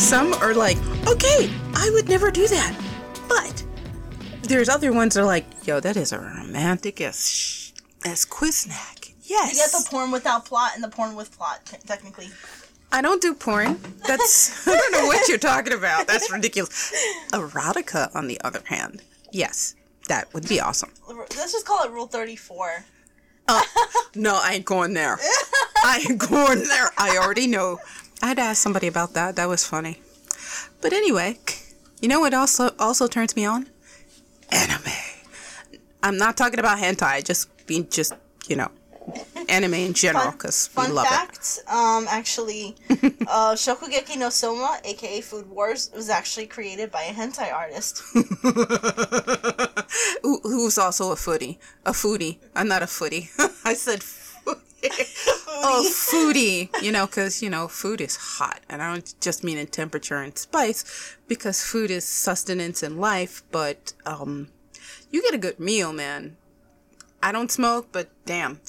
Some are like, okay, I would never do that. But there's other ones that are like, yo, that is a romantic as sh- as Quiznak. Yes. You get the porn without plot and the porn with plot, technically. I don't do porn. That's I don't know what you're talking about. That's ridiculous. Erotica, on the other hand, yes, that would be awesome. Let's just call it Rule 34. No, I ain't going there. I ain't going there. I already know. I had to ask somebody about that. That was funny. But anyway, you know what also also turns me on? Anime. I'm not talking about hentai. Just being just you know, anime in general because we love it. Fun fact, um, actually, uh, Shokugeki no Soma, aka Food Wars, was actually created by a hentai artist. Who, who's also a foodie. A foodie. I'm not a footy. I said. oh, foodie. You know, because, you know, food is hot. And I don't just mean in temperature and spice, because food is sustenance and life, but um, you get a good meal, man. I don't smoke, but damn.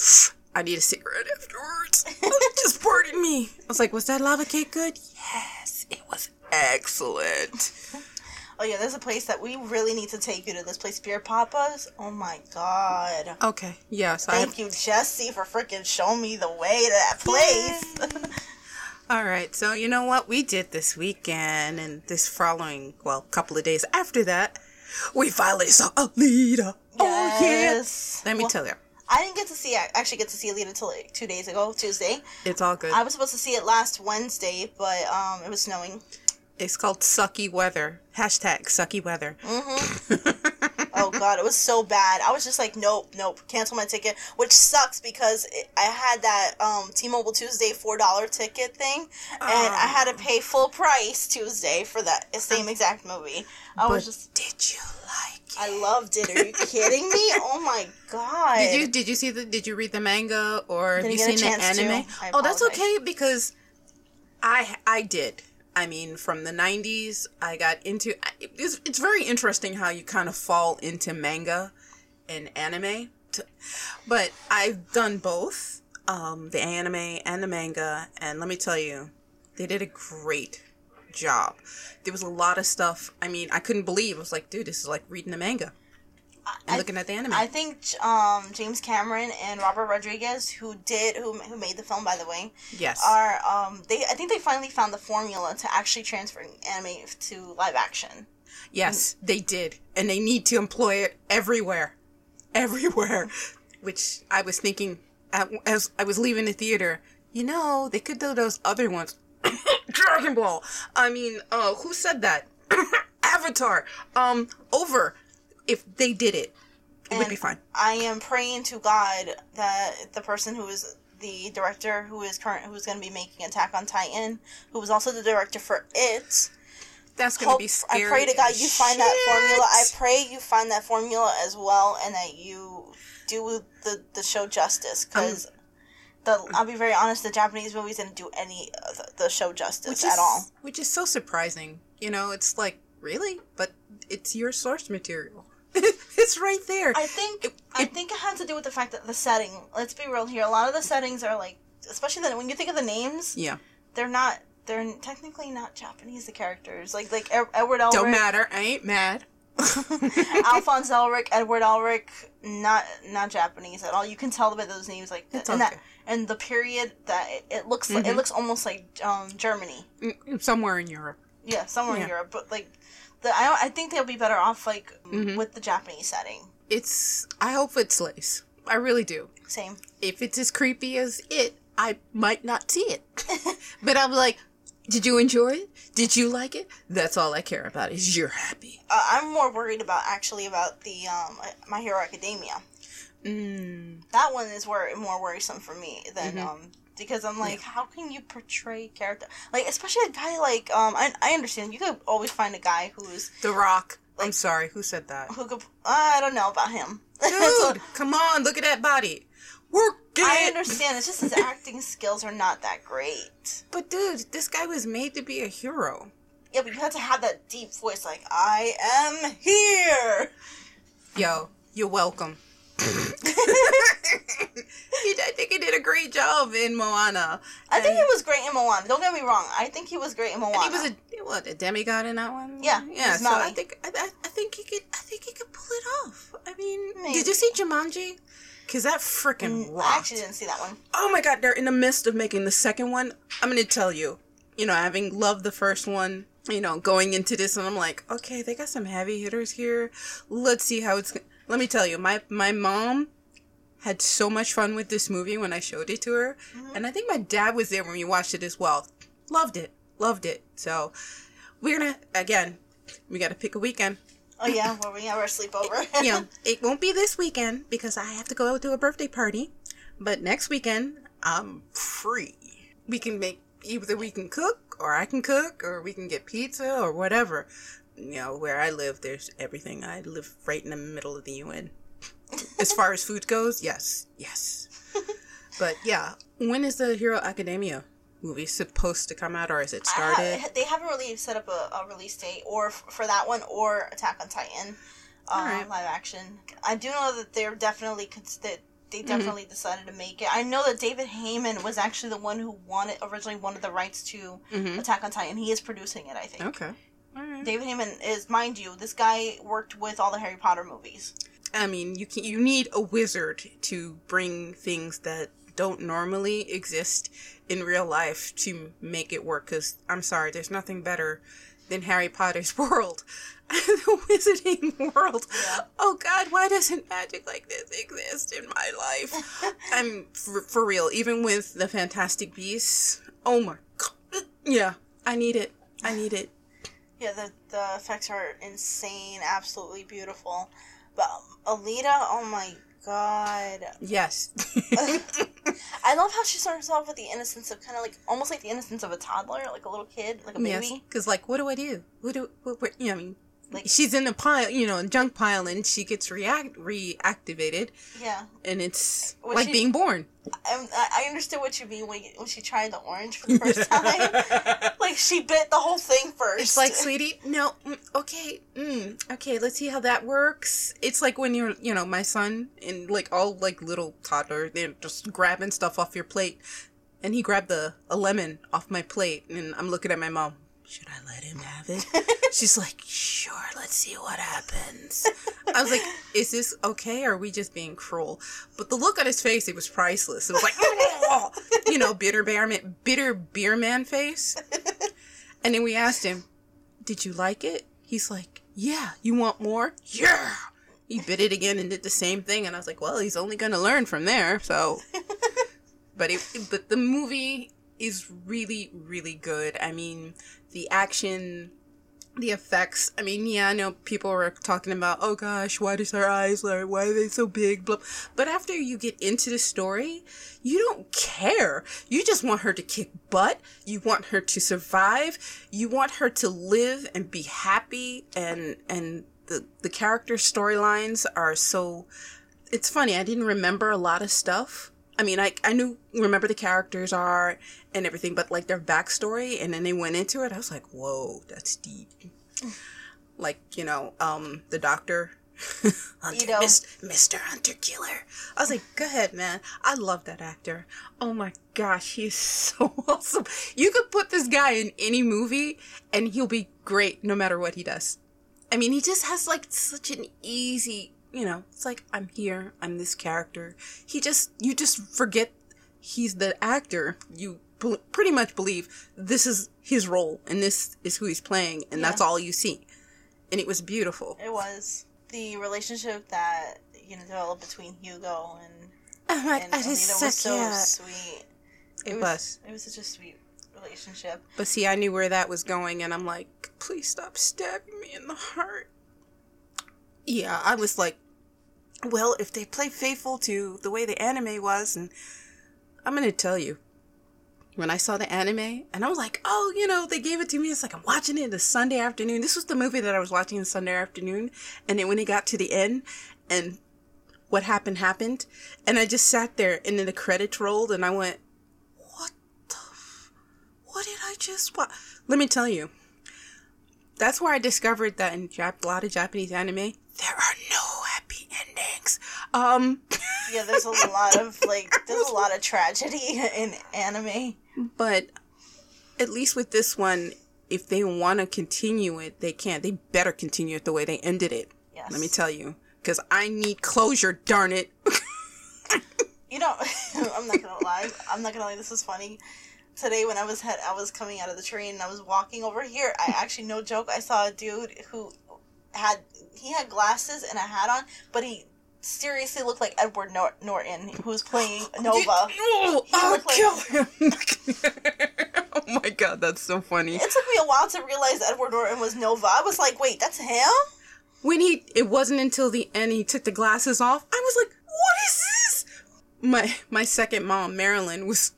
I need a cigarette afterwards. just pardon me. I was like, was that lava cake good? Yes, it was excellent. Oh yeah, there's a place that we really need to take you to. This place, Beer Papa's. Oh my god. Okay, yes, Thank you, Jesse, for freaking showing me the way to that place. All right, so you know what we did this weekend and this following, well, couple of days after that, we finally saw Alita. Oh yeah! Yes. Let me Well, tell you, I didn't get to see. I actually get to see Alita until like two days ago, Tuesday. it's all good. I was supposed to see it last Wednesday, but um, it was snowing. It's called sucky weather. Hashtag sucky weather. Oh god, it was so bad. I was just like, nope, nope, cancel my ticket. Which sucks because it, I had that um, T-Mobile Tuesday four dollar ticket thing, and I had to pay full price Tuesday for that same exact movie. I was just, did you like it? I loved it. Are you kidding me? Oh my god! Did you did you see the did you read the manga or have Didn't you seen the anime? Oh, that's okay because I I did. I mean, from the '90s, I got into. It's, it's very interesting how you kind of fall into manga and anime, t- but I've done both, um, the anime and the manga, and let me tell you, they did a great job. There was a lot of stuff. I mean, I couldn't believe. I was like, dude, this is like reading the manga I- looking at the anime. I think um, James Cameron and Robert Rodriguez, who did who who made the film, by the way, yes. are um they I think they finally found the formula to actually transfer anime to live action. Yes, they did. And they need to employ it everywhere. Everywhere. Which I was thinking at, as I was leaving the theater, you know, they could do those other ones. Dragon Ball. I mean, uh, who said that? Avatar. Um, over. If they did it, it would be fine. I am praying to God that the person who is the director who is current who's going to be making Attack on Titan, who was also the director for it. That's gonna Hope, be I pray to God you find that formula. I pray you find that formula as well, and that you do the the show justice. Um, because the I'll be very honest, the Japanese movies didn't do any of the, the show justice which at all. Which is so surprising. You know, it's like, really? But it's your source material. it's right there. I think It- I it- think it had to do with the fact that the setting. Let's be real here. A lot of the settings are like, especially when you think of the names, yeah. they're not. They're technically not Japanese. The characters, like like Ed- Edward Elric, Don't matter. I ain't mad. Alphonse Elric, Edward Elric, not not Japanese at all. You can tell by those names, like It's and okay. that and the period that it, it looks like, it looks almost like um, Germany. Mm, Somewhere in Europe. Yeah, somewhere Yeah. in Europe, but like. The, I, don't- I think they'll be better off like Mm-hmm. with the Japanese setting. It's. I hope it slays. I really do. Same. If it's as creepy as it, I might not see it. but I'm like, did you enjoy it? Did you like it? That's all I care about is you're happy. Uh, I'm more worried about actually about the um, My Hero Academia. Mm, That one is more worrisome for me than Mm-hmm. um because I'm like, how can you portray character like especially a guy like um I, I understand you could always find a guy who's the Rock. I'm sorry. Who said that? who could I don't know about him. Dude, come on. Look at that body. Work it. I understand. It's just his acting skills are not that great. But dude, this guy was made to be a hero. Yeah, but you have to have that deep voice, like I am here. Yo, you're welcome. he, I think he did a great job in Moana. I think he was great in Moana. Don't get me wrong. I think he was great in Moana. He was a what a demigod in that one. Yeah, yeah. So I think I, I, think he could I think he could pull it off. I mean, Maybe. did you see Jumanji? Cause that freaking Mm, I actually didn't see that one. Oh my god, they're in the midst of making the second one. I'm gonna tell you, you know, having loved the first one, you know, going into this, and I'm like, okay, they got some heavy hitters here. Let's see how it's. Let me tell you, my my mom had so much fun with this movie when I showed it to her, mm-hmm. and I think my dad was there when we watched it as well. Loved it, loved it. So we're gonna again, we got to pick a weekend. Oh yeah, where we have our sleepover. you know, it won't be this weekend because I have to go to a birthday party. But next weekend, I'm free. We can make either we can cook or I can cook or we can get pizza or whatever. You know, where I live, there's everything. I live right in the middle of the UN. As far as food goes, yes, yes. But yeah, when is the Hero Academia movie supposed to come out or is it started? ha- they haven't really set up a, a release date or f- for that one or Attack on Titan uh, Alright. live action. I do know that they're definitely cons- that they Mm-hmm. definitely decided to make it. I know that David Heyman was actually the one who wanted originally wanted the rights to Mhm. Attack on Titan. He is producing it, I think. Okay. All right. David Heyman is, mind you, this guy worked with all the Harry Potter movies. I mean, you can you need a wizard to bring things that don't normally exist in real life to make it work. Because I'm sorry, there's nothing better than Harry Potter's world, the wizarding world. Yeah. Oh God, why doesn't magic like this exist in my life? I'm for, for real. Even with the Fantastic Beasts. Oh my God. Yeah, I need it. I need it. Yeah, the the effects are insane, absolutely beautiful. But um, Alita, oh my god. Yes. I love how she starts off with the innocence of kind of like almost like the innocence of a toddler, like a little kid, like a baby. because like, what do I do? What do what, what, you know? I mean, Like- she's in a pile, you know, a junk pile, and she gets react reactivated, Yeah, and it's Was like she- being born. I, I understood what you mean when, when she tried the orange for the first time. like she bit the whole thing first. It's like, sweetie, no, mm, okay, mm, okay, let's see how that works. It's like when you're, you know, my son and like all like little toddler, they're just grabbing stuff off your plate, and he grabbed the a lemon off my plate, and I'm looking at my mom. Should I let him have it? She's like, sure, let's see what happens. I was like, is this okay? Or are we just being cruel? But the look on his face, it was priceless. It was like, "Oh," you know, bitter bear man, bitter beer man face. And then we asked him, did you like it? He's like, yeah. You want more? Yeah. He bit it again and did the same thing. And I was like, well, he's only going to learn from there. So, but it, but the movie is really, really good. I mean, the action, the effects. I mean, yeah, I know people were talking about, oh gosh, why does her eyes, like, why are they so big? Blah. But after you get into the story, you don't care. You just want her to kick butt. You want her to survive. You want her to live and be happy. And and the the character storylines are so. It's funny. I didn't remember a lot of stuff. I mean, I I knew remember the characters are and everything, but like their backstory, and then they went into it. I was like, whoa, that's deep. Like you know, um, the doctor. Hunter, Ido. Mis- Mr. Hunter Killer. I was like, go ahead, man. I love that actor. Oh my gosh, he's so awesome. You could put this guy in any movie and he'll be great no matter what he does. I mean, he just has like such an easy, you know, it's like, I'm here, I'm this character. He just, you just forget he's the actor. You pretty much believe this is his role and this is who he's playing, and that's all you see. And it was beautiful. it was the relationship that you know developed between Hugo and Oh my, and I just Alita was so yeah. sweet. It was. It was such a sweet relationship. But see, I knew where that was going, and I'm like, please stop stabbing me in the heart. Yeah, I was like, well, if they play faithful to the way the anime was, and I'm gonna tell you, when I saw the anime, and I was like, oh, you know, they gave it to me. It's like I'm watching it the Sunday afternoon. This was the movie that I was watching the Sunday afternoon, and then when it got to the end, and what happened happened, and I just sat there, and then the credits rolled, and I went, what the f- what did I just watch? Let me tell you. That's where I discovered that in Jap- a lot of Japanese anime, there are no happy endings. Um, Yeah, there's a lot of like there's a lot of tragedy in anime. But at least with this one, if they want to continue it, they can. They better continue it the way they ended it. Yes. Let me tell you, because I need closure. Darn it. You know, I'm not gonna lie. I'm not gonna lie. This is funny. Today when I was head, I was coming out of the train and I was walking over here. I actually, no joke, I saw a dude who had he had glasses and a hat on, but he seriously looked like Edward Nor- Norton, who was playing Nova. Oh, I'll like- kill him. oh my god, that's so funny. It took me a while to realize Edward Norton was Nova. I was like, wait, that's him? When he, it wasn't until the end he took the glasses off. I was like, what is this? My my second mom, Marilyn, was.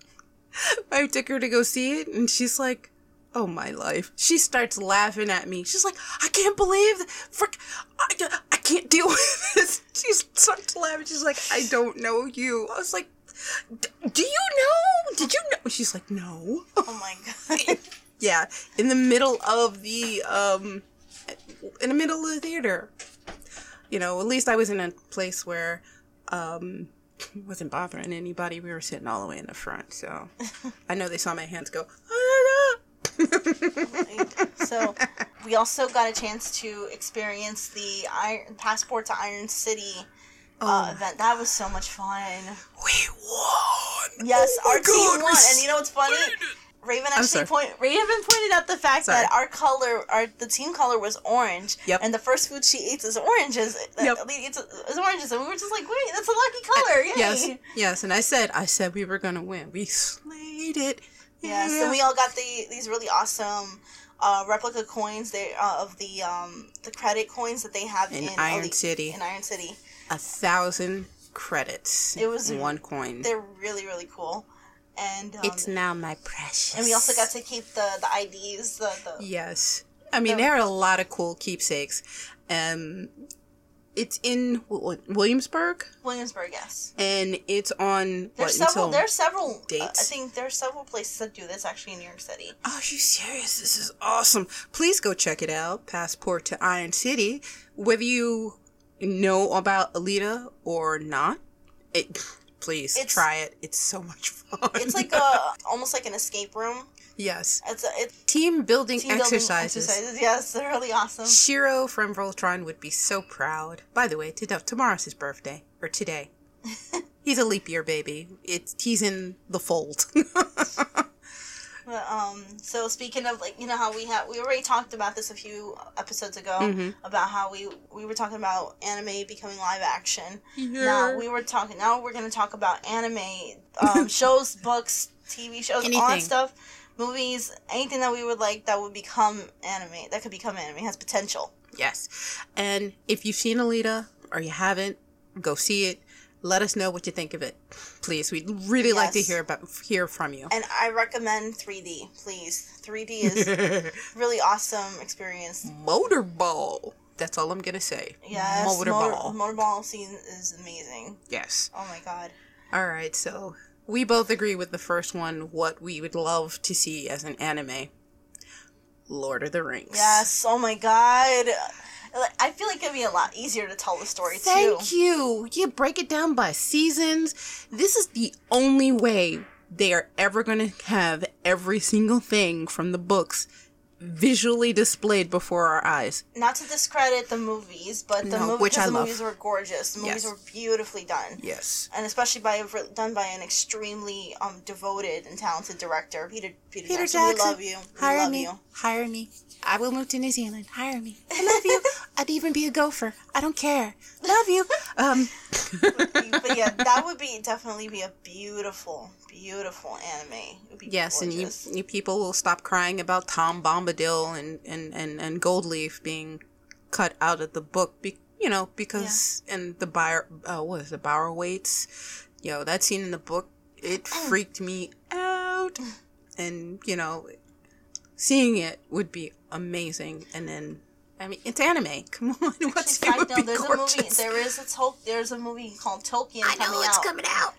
I took her to go see it, and she's like, "Oh my life!" She starts laughing at me. She's like, "I can't believe, th- frick, I, I can't deal with this." She starts laughing. She's like, "I don't know you." I was like, "D- "Do you know? Did you know?" She's like, "No." Oh my god. yeah, in the middle of the um, in the middle of the theater. You know, at least I was in a place where um wasn't bothering anybody. We were sitting all the way in the front, so I know they saw my hands go. Ah, ah, ah. so we also got a chance to experience the Iron Passport to Iron City uh, Oh. event. That was so much fun. we won. Yes, Oh our team God, we won, and you know what's funny? Raven actually point. Raven pointed out the fact Sorry. that our color, our the team color was orange. Yep. And the first food she eats is oranges. Yep. Uh, It's, it's oranges, and we were just like, wait, that's a lucky color. Yay. Yes, yes, and I said, I said we were gonna win. We slayed it. Yes, Yeah. and we all got the these really awesome uh, replica coins. They uh, of the um the credit coins that they have In in, Iron Elite- City. In Iron City, a thousand credits. It was- one coin. they're really really cool, and um, It's now my precious. and we also got to keep the the IDs. The, the Yes. I mean, The- there are a lot of cool keepsakes. Um, it's in Williamsburg, Williamsburg. Yes, and it's on what there's several. until? There's several. uh, I dates? think there's several places that do this actually in New York City. Oh, are you serious? This is awesome. Please go check it out. Passport to Iron City. Whether you know about Alita or not, it, please It's- try it. It's so much fun. It's like a almost like an escape room. yes, It's a it's team building team building exercises. exercises. Yes, they're really awesome. Shiro from Voltron would be so proud. By the way, to- tomorrow's his birthday, or today. he's a leap year baby. It's he's in the fold. But, um, so speaking of like, you know how we have, we already talked about this a few episodes ago Mhm. about how we we were talking about anime becoming live action. Yeah. Now we were talking. Now we're gonna talk about anime um, shows, books, TV shows, all that stuff, movies, anything that we would like that would become anime. That could become anime has potential. yes, and if you've seen Alita or you haven't, go see it. Let us know what you think of it, please. We'd really like to hear about hear from you. And I recommend 3D, please. 3D is really awesome experience. Motorball. That's all I'm gonna say. Yes, Motorball. Motor, motorball scene is amazing. yes. Oh my god. All right, so we both agree with the first one. What we would love to see as an anime, Lord of the Rings. Yes. Oh my god. I feel like it'd be a lot easier to tell the story Thank too. you. You break it down by seasons. This is the only way they are ever going to have every single thing from the books visually displayed before our eyes. Not to discredit the movies, but the, No, movie, which I the love. movies were gorgeous. The movies Yes. were beautifully done. Yes. And especially by done by an extremely um devoted and talented director, Peter Peter, Peter Jackson. Jackson, We love you. We Hire love me. you. Hire me. I will move to New Zealand. Hire me. I love you. I'd even be a gopher. I don't care. Love you. Um, but yeah, that would be definitely be a beautiful, beautiful anime. It would be Yes, and you, you people will stop crying about Tom Bombadil and, and, and, and Goldleaf being cut out of the book, be, you know, because, and the Barrow, uh, what is the Barrow-wights, yo, that scene in the book, it freaked me out. And, you know, seeing it would be amazing. And then, I mean, it's anime. Come on, what's would note, be there's gorgeous. a movie. There is a Tol- There's a movie called Tolkien I coming know it's out. coming out.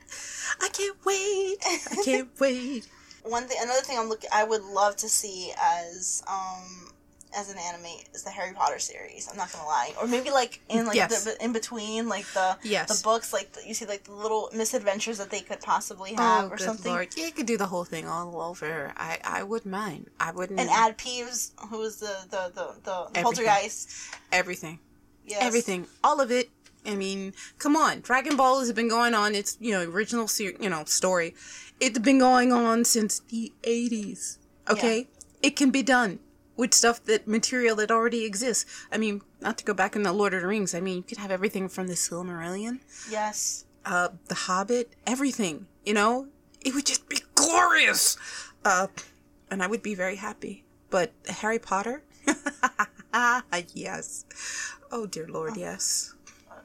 I can't wait. I can't wait. One thing, another thing I'm looking, I would love to see as um as an anime is the Harry Potter series. I'm not gonna lie, or maybe like in like Yes. the in between like the Yes. the books, like the, you see like the little misadventures that they could possibly Oh, have or good something. lord! Yeah, you could do the whole thing all over. I I wouldn't mind. I wouldn't. And add Peeves, who was the the the, the Everything. poltergeist. everything. Yes. everything, all of it. I mean, come on, Dragon Ball has been going on. It's you know original, ser- you know story. It's been going on since the eighties. Okay, it can be done with stuff that material that already exists. I mean, not to go back in the Lord of the Rings. I mean, you could have everything from the Silmarillion, Yes. uh, the Hobbit, everything. You know, it would just be glorious. Uh, and I would be very happy. But Harry Potter, yes. Oh dear Lord, yes.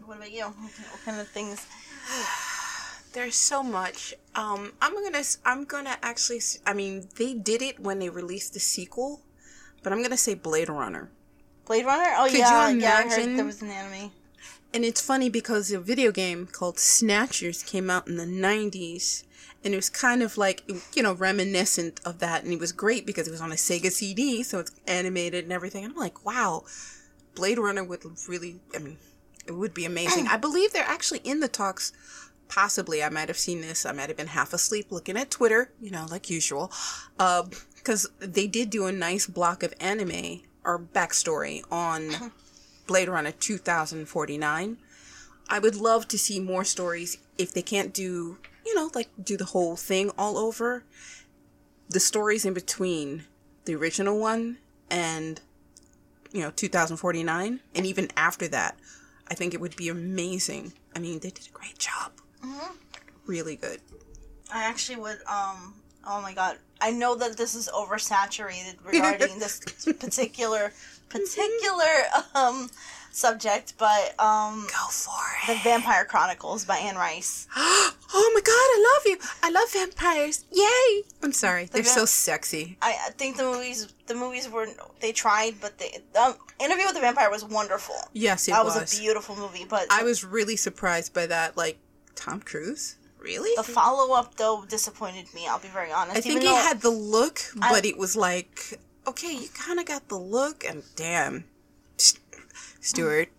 What about you? What kind of things? There's so much. Um, I'm gonna. I'm gonna actually. I mean, they did it when they released the sequel, but I'm gonna say Blade Runner. Blade Runner? Oh Could you yeah, yeah. I heard there was an anime. And it's funny because a video game called Snatchers came out in the 90s. And it was kind of like, you know, reminiscent of that. And it was great because it was on a Sega CD, so it's animated and everything. And I'm like, wow, Blade Runner would really, I mean, it would be amazing. I believe they're actually in the talks. Possibly, I might have seen this. I might have been half asleep looking at Twitter, you know, like usual. Um, Because they did do a nice block of anime or backstory on Blade Runner 2049. I would love to see more stories if they can't do, you know, like do the whole thing all over. The stories in between the original one and, you know, 2049, and even after that, I think it would be amazing. I mean, they did a great job. Really good. I actually would. Um. Oh my god. I know that this is oversaturated regarding this particular particular um subject, but um, Go for it. the. Vampire Chronicles by Anne Rice. oh my god, I love you. I love vampires. Yay. I'm sorry. They're va- so sexy. I, I think the movies the movies were they tried, but they um, Interview with the Vampire was wonderful. Yes, it that was. was. a beautiful movie, but I was really surprised by that. Like, Tom Cruise? Really? the follow up though disappointed me. I'll be very honest. I think Even he had the look, I- but it was like, okay, you kind of got the look, and damn, St- Stuart.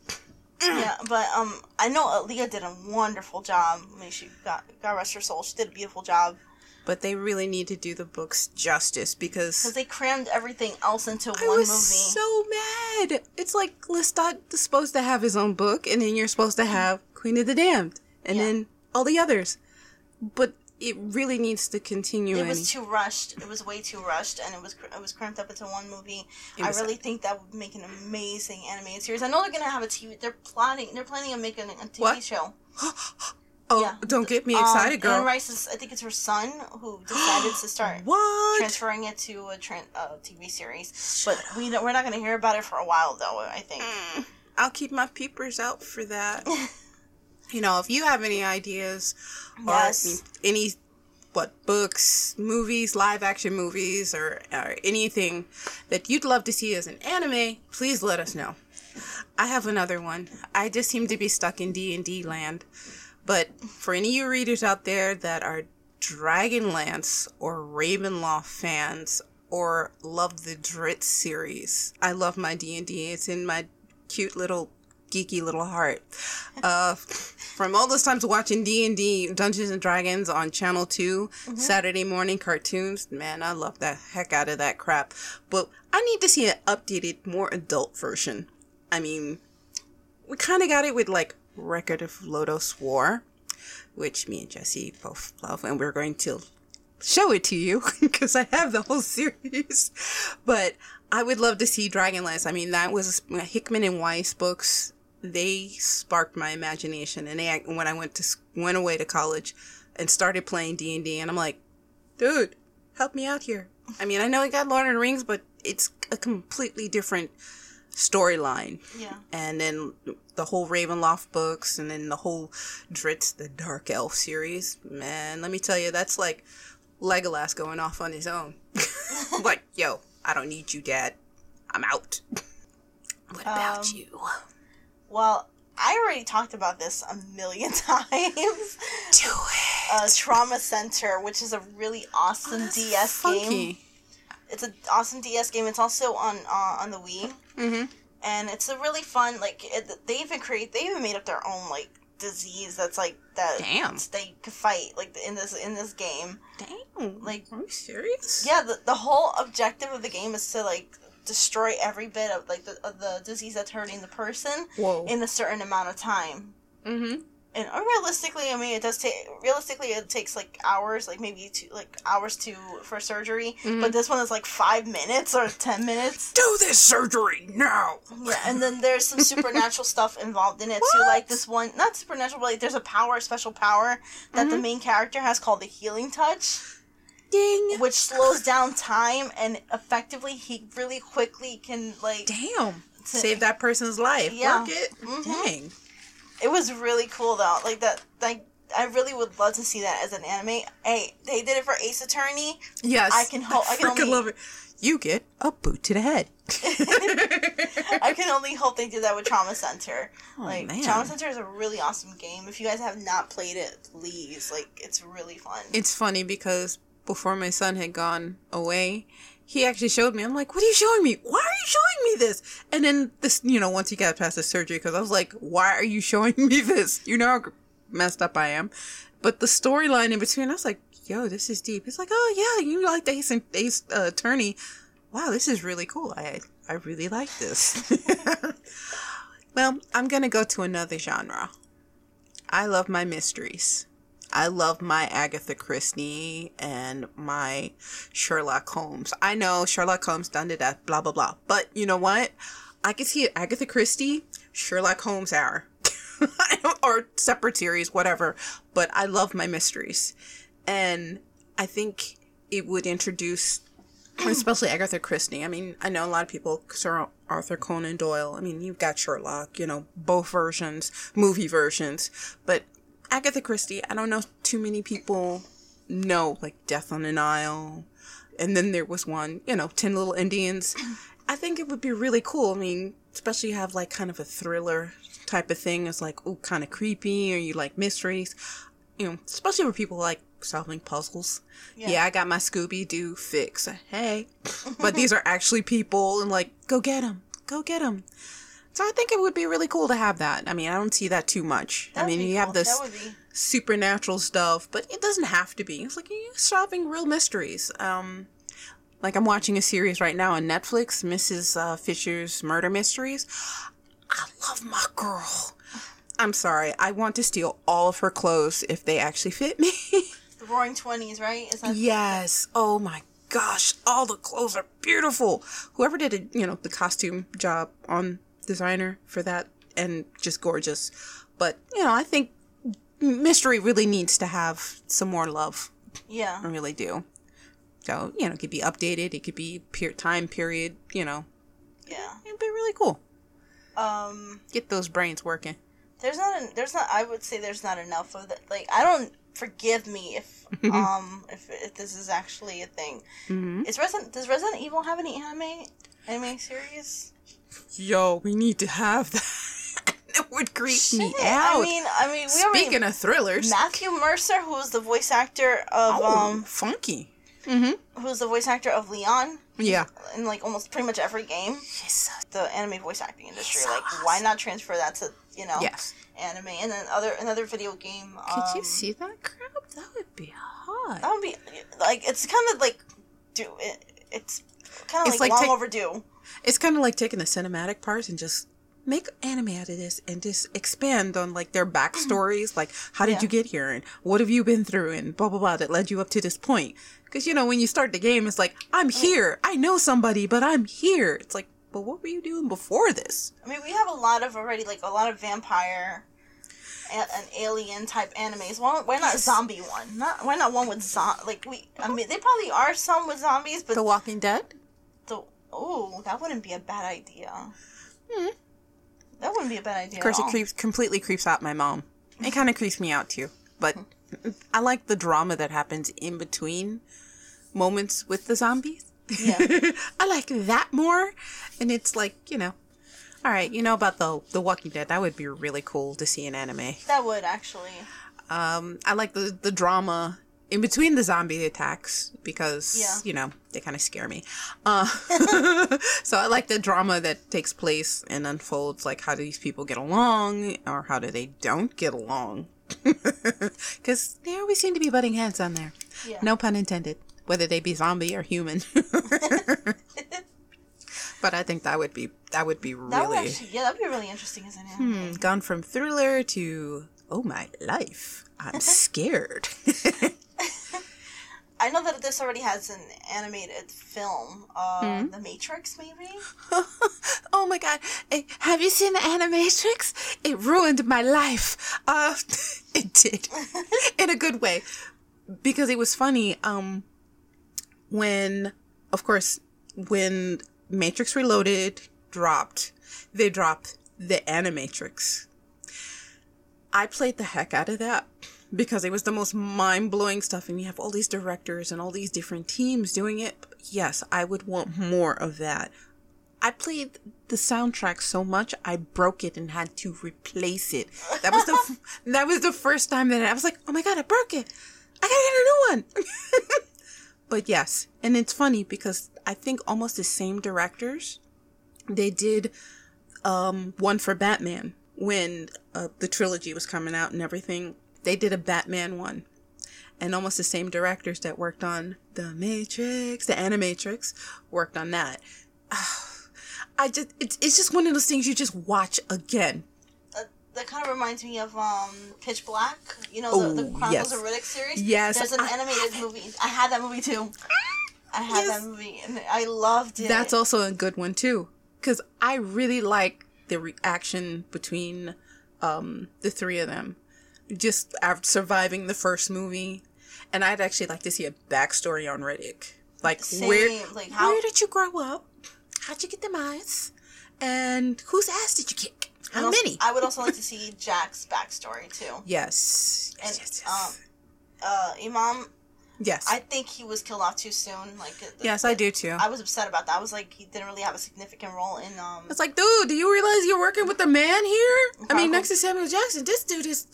Yeah, but um, I know Aaliyah did a wonderful job. I mean, she got God rest her soul. She did a beautiful job But they really need to do the books justice because because they crammed everything else into I one was movie. so mad. It's like Lestat is supposed to have his own book, and then you're supposed to have Queen of the Damned, and Yeah. then all the others. But it really needs to continue. it was too rushed. It was way too rushed, and it was cr- it was cramped up into one movie. It I was- really think that would make an amazing animated series. I know they're gonna have a TV. They're planning. They're planning on making a TV What? show. oh, yeah. don't get me Um, excited, Anne girl. Rice's. I think it's her son who decided to start What? transferring it to a tran- uh, TV series. But we don't, we're not gonna hear about it for a while, though. I think. Mm, I'll keep my peepers out for that. you know, if you have any ideas or Yes. any what books, movies, live action movies, or, or anything that you'd love to see as an anime, please let us know. I have another one. I just seem to be stuck in D and D land. But for any of you readers out there that are Dragonlance or Ravenloft fans or love the Drizzt series, I love my D and D. It's in my cute little geeky little heart. Uh, from all those times watching D and D Dungeons and Dragons on Channel 2 mm-hmm. Saturday morning cartoons, man, I love the heck out of that crap. But I need to see an updated, more adult version. I mean, we kind of got it with like Record of Lodoss War, which me and Jesse both love, and we're going to show it to you because I have the whole series. But I would love to see Dragonlance. I mean, that was uh, Hickman and Weiss books. They sparked my imagination, and they when I went to went away to college and started playing D and D, and I'm like, dude, help me out here. I mean, I know I got Lord of the Rings, but it's a completely different storyline Yeah. and then the whole Ravenloft books, and then the whole Drizzt, the Dark Elf series. Man, let me tell you, that's like Legolas going off on his own. like, yo, I don't need you, Dad. I'm out. What about Um, you? Well, I already talked about this a million times. Do it. uh, Trauma Center, which is a really awesome That's DS game. it's an awesome DS game. It's also on uh, on the Wii, Mm-hmm. and it's a really fun. Like it, they even create, they even made up their own like disease that's like that. Damn. They could fight like in this in this game. Dang. Like- are you serious? Yeah, the, the whole objective of the game is to like destroy every bit of like the of the disease that's hurting the person Whoa. in a certain amount of time. mm-hmm. And uh, realistically, I mean, it does take. Realistically, it takes like hours, like maybe two, like hours to for surgery. Mhm. But this one is like five minutes or ten minutes. Do this surgery now. Yeah, and then there's some supernatural stuff involved in it too. What? Like this one, not supernatural, but like there's a power, a special power that the Mhm. main character has called the Healing Touch, Ding. which slows down time and effectively he really quickly can like. Damn. Save that person's life. Yeah. Work it. Mhm. Dang. It was really cool though. Like that, like I really would love to see that as an anime. Hey, they did it for Ace Attorney. Yes. I can hope- I can only- love it. You get a boot to the head. I can only hope they do that with Trauma Center. Oh, like man. Trauma Center is a really awesome game. If you guys have not played it, please. Like it's really fun. It's funny because before my son had gone away, he actually showed me. I'm like, "What are you showing me? Why are you showing me this?" And then this, you know, once he got past the surgery, because I was like, "Why are you showing me this?" You know how messed up I am. But the storyline in between, I was like, "Yo, this is deep." It's like, "Oh yeah, you like the Ace, Ace uh, Attorney? Wow, this is really cool. I I really like this." well, I'm gonna go to another genre. I love my mysteries. I love my Agatha Christie and my Sherlock Holmes. I know Sherlock Holmes done to death, blah blah blah. But you know what? I could see Agatha Christie, Sherlock Holmes hour. or separate series, whatever. But I love my mysteries. And I think it would introduce especially Agatha Christie. I mean, I know a lot of people Sir Arthur Conan Doyle. I mean, you've got Sherlock, you know, both versions, movie versions. But Agatha Christie, I don't know too many people know like Death on the Nile. And then there was one, you know, Ten Little Indians. I think it would be really cool. I mean, especially have like kind of a thriller type of thing. It's like, oh, kind of creepy, or you like mysteries. You know, especially for people like solving puzzles. Yeah, I got my Scooby Doo fix. Hey, but these are actually people, and like, go get them, go get them. So I think it would be really cool to have that. I mean, I don't see that too much. That I mean, you cool. have this supernatural stuff, but it doesn't have to be. It's like you're solving real mysteries. Um, like I'm watching a series right now on Netflix, Mrs. Uh, Fisher's Murder Mysteries. I love my girl. I'm sorry, I want to steal all of her clothes if they actually fit me. The Roaring Twenties, right? Is that yes. Oh my gosh, all the clothes are beautiful. Whoever did it, you know, the costume job on designer for that and just gorgeous. But, you know, I think mystery really needs to have some more love. Yeah. I really do. So, you know, it could be updated, it could be per- time period, you know. Yeah. It'd be really cool. Um. Get those brains working. There's not. An, there's not. I would say there's not enough of that. Like I don't. Forgive me if um if, if this is actually a thing. hmm Is Resident does Resident Evil have any anime anime series? Yo, we need to have that. it would creep me Shit, out. I mean, I mean, we already Speaking of thrillers, Matthew Mercer, who's the voice actor of oh, um, funky. Mm-hmm. who's the voice actor of Leon Yeah. in like almost pretty much every game. The anime voice acting industry, so like, why not transfer that to you know Yes. anime and then other another video game? Could um, you see that crap? That would be hot. That would be like it's kind of like do it, it's kind of like, like long take- overdue. It's kind of like taking the cinematic parts and just make anime out of this and just expand on like their mm-hmm. backstories. Like, how did Yeah. you get here and what have you been through and blah blah blah that led you up to this point. Because you know when you start the game, it's like I'm here. I know somebody, but I'm here. It's like, but what were you doing before this? I mean, we have a lot of already like a lot of vampire and, and alien type animes. Why, why not zombie one? Not why not one with zom like we? I mean, they probably are some with zombies, but The Walking Dead. Oh, that wouldn't be a bad idea. Hmm. That wouldn't be a bad idea. Of course, it creeps completely creeps out my mom. It kind of creeps me out too. But I like the drama that happens in between moments with the zombies. Yeah. I like that more. And it's like you know, all right, you know about the the Walking Dead. That would be really cool to see in anime. That would actually. Um, I like the the drama in between the zombie attacks because Yeah. you know they kind of scare me. Uh, so I like the drama that takes place and unfolds. Like how do these people get along, or how do they don't get along? Because they always seem to be butting heads on there. Yeah. No pun intended. Whether they be zombie or human. but I think that would be that would be That really would actually, yeah, that'd be really interesting as an anime. Hmm, gone from thriller to oh my life. I'm scared. I know that this already has an animated film, uh, Hmm? The Matrix, maybe. oh my god. Eh, have you seen the Animatrix? It ruined my life. Uh it did. In a good way. Because it was funny, um when of course when Matrix Reloaded dropped, they dropped the Animatrix. I played the heck out of that because it was the most mind blowing stuff, and you have all these directors and all these different teams doing it. Yes, I would want more of that. I played the soundtrack so much I broke it and had to replace it. That was the f- that was the first time that I was like, "Oh my god, I broke it! I gotta get a new one." but yes, and it's funny because I think almost the same directors they did um one for Batman when uh, the trilogy was coming out and everything. They did a Batman one. And almost the same directors that worked on The Matrix, the Animatrix, worked on that. I just it's it's just one of those things you just watch again. Uh, that kind of reminds me of um, Pitch Black. You know, the, the Oh, Chronicles yes. of Riddick series. Yes, There's an I animated movie. I had that movie too. I had Yes. that movie and I loved it. That's also a good one too, because I really like the reaction between um, the three of them, just after surviving the first movie, and I'd actually like to see a backstory on Riddick, like where Same, like, how- where did you grow up, how'd you get them eyes, and whose ass did you kick? How And also- many? I would also like to see Jack's backstory too. yes, yes, And yes, um, uh, Imam, yes. I think he was killed off too soon. Like, the- yes, I do too. I was upset about that. I was like, he didn't really have a significant role in um. It's like, dude, do you realize you're working with a man here? I mean, next to Samuel Jackson, this dude is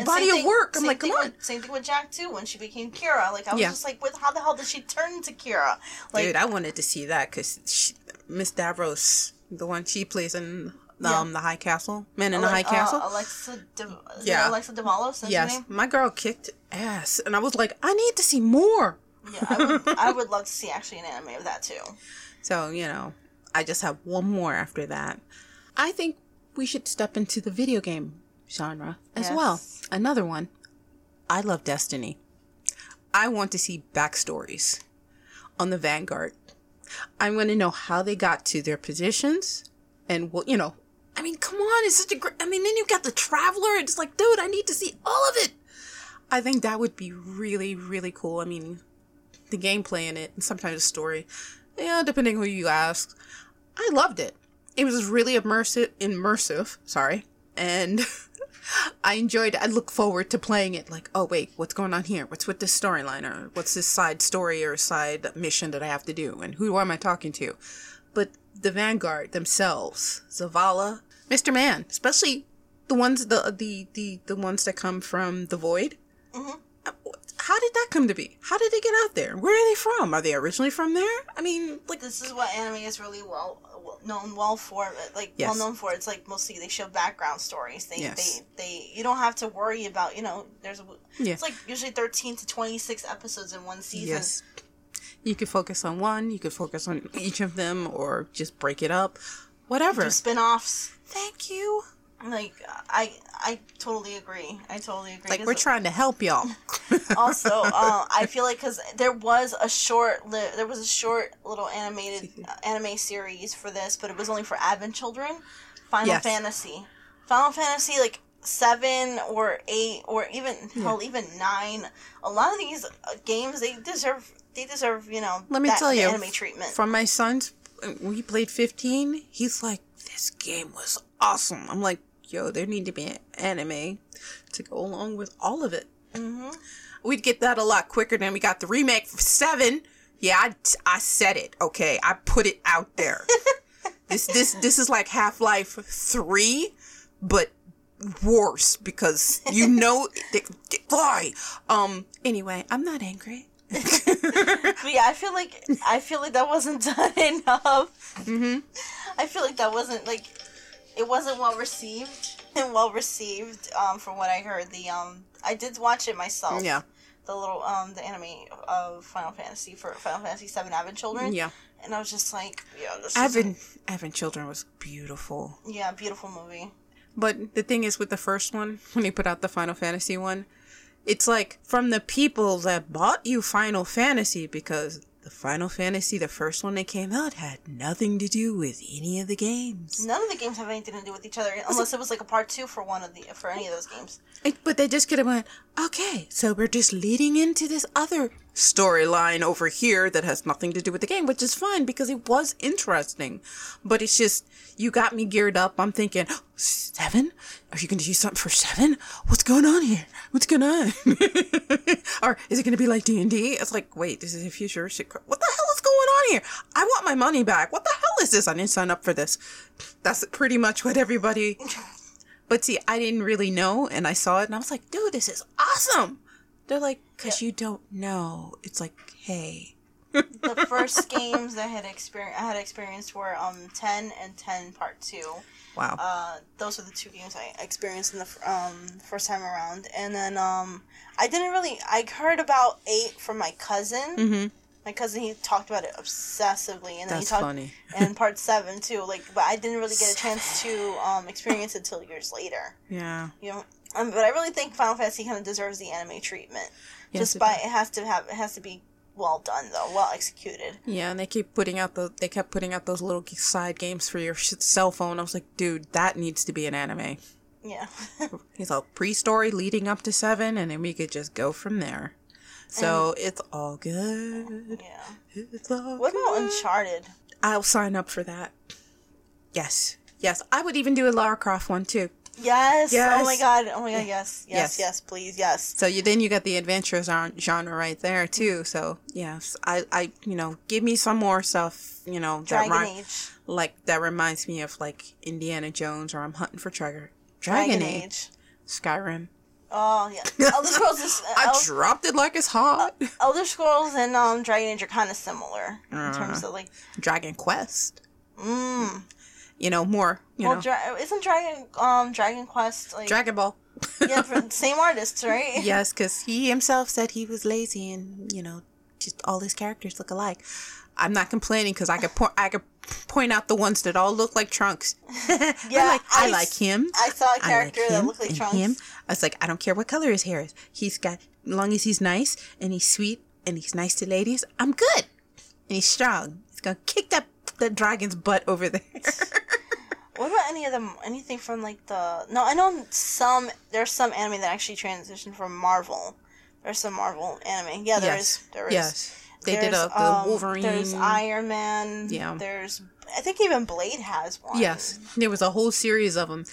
a body of thing- work. I'm like, come on. With, same thing with Jack too. When she became Kyra, like I was Yeah. just like, with how the hell did she turn into Kyra? Like, Dude, I wanted to see that because Miss Davalos, the one she plays in um, the High Castle, Men in the Ale- High Castle. Uh, Alexa, De- Yeah. Alexa. Yes, my girl kicked ass, and I was like, I need to see more. Yeah, I would, I would love to see actually an anime of that too. So you know, I just have one more after that. I think we should step into the video game genre as Yes. well. Another one. I love Destiny. I want to see backstories on the Vanguard. I want to know how they got to their positions and what, you know, I mean, come on, it's such a great, I mean, then you've got the Traveler. It's like, dude, I need to see all of it. I think that would be really, really cool. I mean, the gameplay in it and sometimes the story, yeah, depending who you ask. I loved it. It was really immersive, immersive, sorry. And I enjoyed I look forward to playing it like, oh wait, what's going on here? What's with this storyline or what's this side story or side mission that I have to do and who am I talking to? But the Vanguard themselves, Zavala, Mr. Man, especially the ones the the the, the ones that come from the void. Mhm. Uh, How did that come to be? How did they get out there? Where are they from? Are they originally from there? I mean, like This is what anime is really well well- known well for. Like Yes. well known for. It's like mostly they show background stories. They Yes. they they you don't have to worry about you know. There's a, Yeah. it's like usually thirteen to twenty six episodes in one season. Yes. You could focus on one, you could focus on each of them, or just break it up. Whatever. Do spin offs. Thank you. Like I I totally agree. I totally agree. Like, we're trying to help y'all. also uh, i feel like because there was a short li- there was a short little animated uh, anime series for this but it was only for advent children final Yes. fantasy final fantasy like seven or eight or even hell even nine a lot of these uh, games they deserve they deserve you know Let me that tell you, anime treatment From my son's, he played 15, he's like, this game was awesome. I'm like, yo, there need to be an anime to go along with all of it. hmm We'd get that a lot quicker than we got the remake for 7. Yeah, I, I said it, okay? I put it out there. this this this is like Half-Life 3, but worse because you know why. Um. Anyway, I'm not angry. But yeah, I feel like I feel like that wasn't done enough. Mm-hmm. I feel like that wasn't like it wasn't well received and well received. Um, from what I heard, the um, I did watch it myself. Yeah. The little um, the anime of Final Fantasy for Final Fantasy Seven Advent Children. Yeah. And I was just like, yeah, this is Advent Advent Children was beautiful. yeah, beautiful movie. But the thing is with the first one, when they put out the Final Fantasy one, it's like from the people that bought you Final Fantasy because the Final Fantasy, the first one that came out, had nothing to do with any of the games. None of the games have anything to do with each other, unless it was like a part two for one of the for any of those games. It- But they just could have went, okay, so we're just leading into this other storyline over here that has nothing to do with the game, which is fine because it was interesting. But it's just, you got me geared up. I'm thinking, seven? Are you going to do something for seven? What's going on here? What's going on? or is it going to be like D&D? It's like, wait, this is a futuristic. What the hell is going on here? I want my money back. What the hell is this? I didn't sign up for this. That's pretty much what everybody but see, I didn't really know, and I saw it, and I was like, dude, this is awesome. They're like, because you don't know. It's like, hey. The first games that I had experienced I had experienced were um ten and ten part two. Wow. Uh, those were the two games I experienced in the um first time around, and then um I didn't really I heard about eight from my cousin. mm-hmm. My cousin he talked about it obsessively, and then That's he talked funny. and part seven too. Like, but I didn't really get a chance to um experience it till years later. Yeah. You know, um, but I really think Final Fantasy kind of deserves the anime treatment. Yes, Just it by does. it has to have it has to be well done though, well executed. Yeah, and they keep putting out the they kept putting out those little side games for your sh- cell phone. I was like, dude, that needs to be an anime. Yeah. He's a pre-story leading up to seven, and then we could just go from there. So it's all good. yeah. It's all What about good. Uncharted? I'll sign up for that. Yes, yes. I would even do a Lara Croft one too. Yes. Yes. Oh my god. Oh my god. Yes. Yes. Yes. Yes. please. Yes. So you then you got the adventure gen- genre right there too. So yes, I I you know give me some more stuff. You know that Dragon Age. like that reminds me of like Indiana Jones or I'm hunting for treasure. Dragon, Dragon, Age. Age. Skyrim. Oh yeah. Elder Scrolls is I El- dropped it like it's hot. Elder Scrolls and um Dragon Age are kind of similar in Uh. terms of like. Dragon Quest. Mm. You know more. You Well, know Dra- isn't Dragon um Dragon Quest like Dragon Ball. yeah from same artists right? yes, because he himself said he was lazy and you know just all his characters look alike. I'm not complaining because I could point I could point out the ones that all look like Trunks. Yeah, I like I, I like him. I saw a I like character that looked like Trunks. him. I was like, I don't care what color his hair is. He's got, as long as he's nice and he's sweet and he's nice to ladies, I'm good. And he's strong. He's gonna kick that that dragon's butt over there. What about any of them? Anything from like the? No, I know some. There's some anime that actually transitioned from Marvel. There's some Marvel anime. Yeah, there is. yes, There is. yes. They did a the um, Wolverine. There's Iron Man. Yeah. There's. I think even Blade has one. Yes, there was a whole series of them,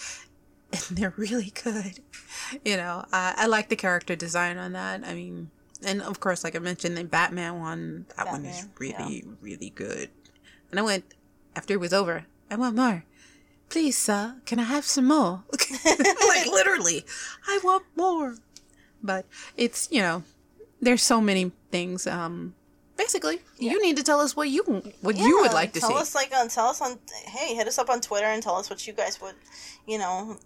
and they're really good. You know, I, I like the character design on that. I mean, and of course, like I mentioned, the Batman one, that one is Batman, really, really good. And I went after it was over. I want more. Please, sir, can I have some more? like literally, I want more. But it's you know, there's so many things. Um, basically, you need to tell us what you what you would like to tell see. Tell us like on tell us on hey hit us up on Twitter and tell us what you guys would you know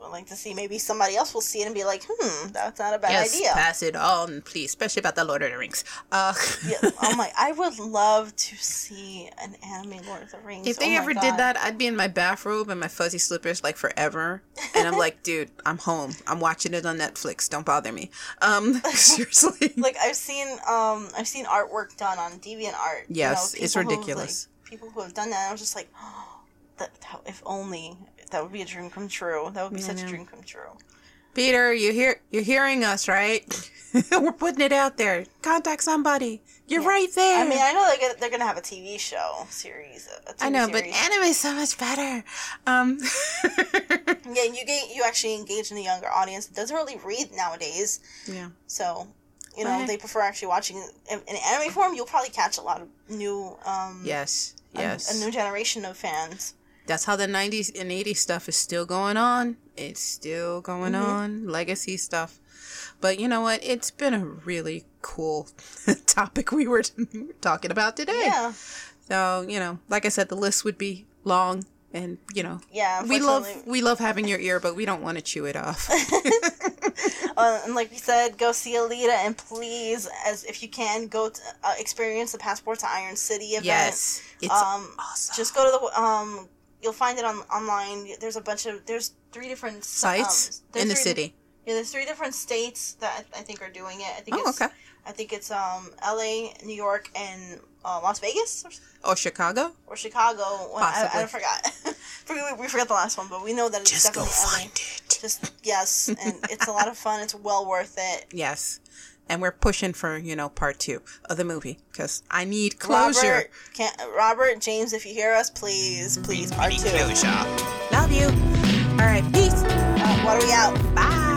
would like to see. Maybe somebody else will see it and be like, hmm, that's not a bad Yes, idea. pass it on, please, especially about the Lord of the Rings. Uh, yeah, oh my! I would love to see an anime Lord of the Rings. if they Oh ever God. did that, I'd be in my bathrobe and my fuzzy slippers like forever. And I'm like, dude, I'm home. I'm watching it on Netflix. Don't bother me. Um, seriously. like I've seen, um, I've seen artwork done on DeviantArt. Art. Yes, it's people who've, ridiculous. like, people who have done that, I was just like, oh, that if only that would be a dream come true. That would be Yeah, such a dream come true. Peter, you hear you're hearing us, right? We're putting it out there. Contact somebody. You're right there. I mean, I know they're gonna, they're gonna have a TV show series. A TV I know, but anime is so much better. Um, yeah, you get you actually engage in a younger audience that doesn't really read nowadays. yeah. So, you know, Okay. they prefer actually watching in, in anime form. You'll probably catch a lot of new, um, Yes. a- Yes. a, new generation of fans. That's how the 90s and 80s stuff is still going on. It's still going Mm-hmm. on. Legacy stuff. But you know what? It's been a really cool topic we were talking about today. Yeah. So, you know, like I said, the list would be long and, you know, Yeah. we love we love having your ear, but we don't want to chew it off. Uh, and like we said, go see Alita, and please, as if you can, go to, uh, experience the Passport to Iron City event. yes. It's um, awesome. just go to the um. You'll find it on online. There's a bunch of there's three different sites um, in the city. Yeah, there's three different states that I think are doing it. I think Oh, it's okay. I think it's um L.A., New York, and uh, Las Vegas or, Or Chicago? or Chicago. Well, I, I forgot. we, we forgot the last one, but we know that it's Just go definitely LA. find it. Just yes, and it's a lot of fun. It's well worth it. Yes. And we're pushing for, you know, part two of the movie because I need closure. Robert, can Robert James, if you hear us, please, please, part two. Love you. All right. Peace. Uh, what are we out? Bye.